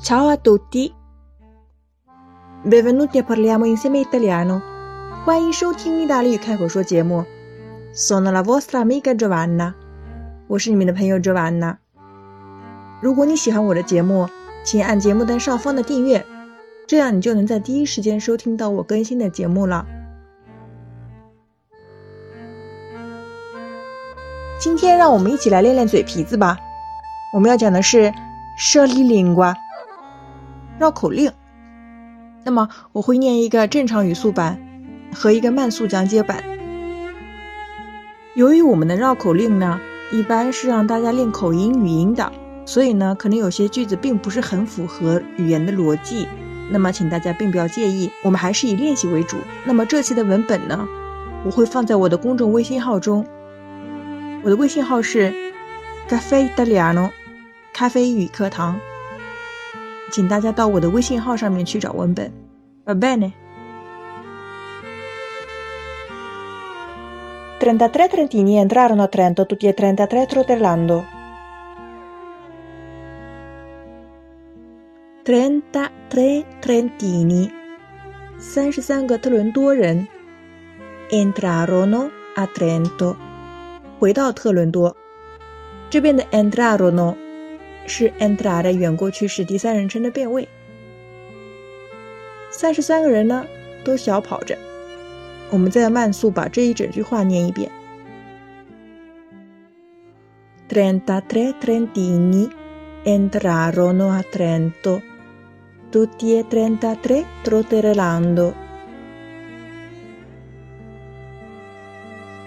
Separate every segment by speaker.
Speaker 1: Ciao a tutti. Benvenuti a parliamo insieme italiano. 欢迎收听意大利语开口说节目。Sono la vostra amica Giovanna. 我是你们的朋友 Giovanna。如果你喜欢我的节目，请按节目单上方的订阅，这样你就能在第一时间收听到我更新的节目了。今天让我们一起来练练嘴皮子吧。我们要讲的是 “sharlingua” 绕口令。那么我会念一个正常语速版和一个慢速讲解版。由于我们的绕口令呢，一般是让大家练口音语音的，所以呢，可能有些句子并不是很符合语言的逻辑。那么请大家并不要介意，我们还是以练习为主。那么这期的文本呢，我会放在我的公众微信号中。我的微信号是 Cafe Italiano，咖啡语课堂，请大家到我的微信号上面去找文本。Va bene? Trentatré trentini entrarono a Trento, tutti e trentatré trotellando. Trentatré trentini，三十三个特伦多人，entrarono a Trento。回到特伦多，这边的 entrarono 是 entrare 远过去式第三人称的变位。三十三个人呢，都小跑着。我们再慢速把这一整句话念一遍：Trentatré trentini entrarono a Trento, tutti e trentatré trotellando.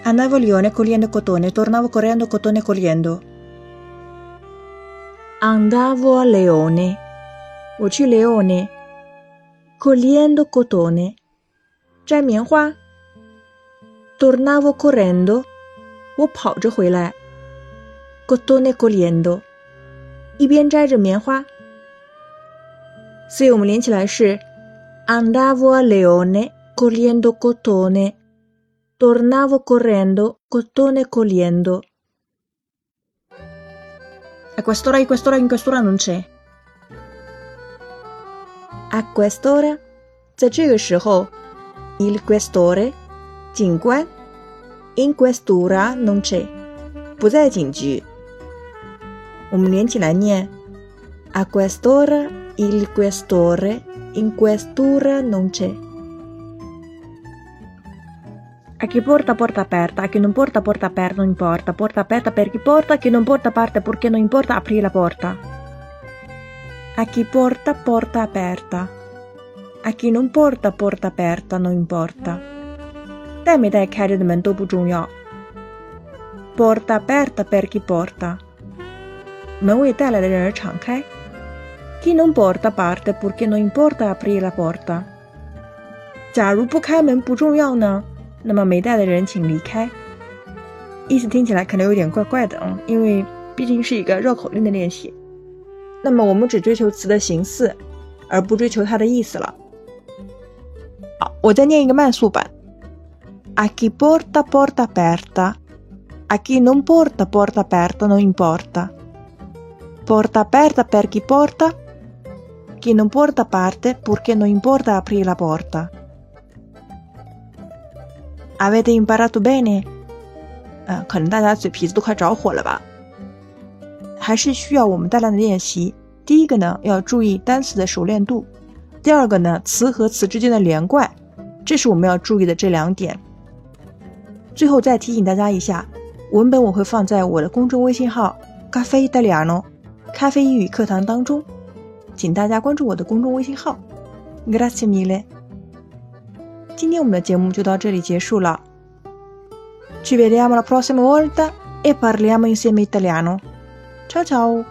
Speaker 1: Andavo Lione cogliendo cotone, tornavo correndo cotone cogliendo. Andavo a Leone, 我去 Leone cogliendo cotone, 摘棉花。Tornavo correndo, 我跑着回来。Cotone cogliendo，一边摘着棉花。所以我们连起来是 Andavo a Leone cogliendo cotone。Tornavo correndo, cotone cogliendo. A quest'ora, in quest'ora, in quest'ora non c'è. A quest'ora，在这个时候，il questore，警官，in questura non c'è，不在警局。我们连起来念：A quest'ora il questore in questura non c'è。 A chi porta porta aperta, a chi non porta porta aperta non importa, porta aperta per chi porta, a chi non porta parte perché non importa aprire la porta. A chi porta porta aperta, a chi non porta porta aperta non importa. 带没带开着的门都不重要。Porta aperta per chi porta，门为带来的人而敞开。Chi non porta parte perché non importa aprire la porta。假如不开门不重要呢？ 那么没带的人请离开。意思听起来可能有点怪怪的啊，因为毕竟是一个绕口令的练习。那么我们只追求词的形式，而不追求它的意思了。好，我再念一个慢速版：A chi porta porta aperta, a chi non porta porta aperta non importa. Porta aperta per chi porta, chi non porta parte perché non importa aprire la porta. Avete imparato bene？嗯，可能大家嘴皮子都快着火了吧？还是需要我们大量的练习。第一个呢，要注意单词的熟练度；第二个呢，词和词之间的连贯，这是我们要注意的这两点。最后再提醒大家一下，文本我会放在我的公众微信号“咖啡意大利诺”咖啡英语课堂当中，请大家关注我的公众微信号。Grazie mille。今天我们的节目就到这里结束了。Ci vediamo la prossima volta e parliamo insieme italiano. Ciao ciao!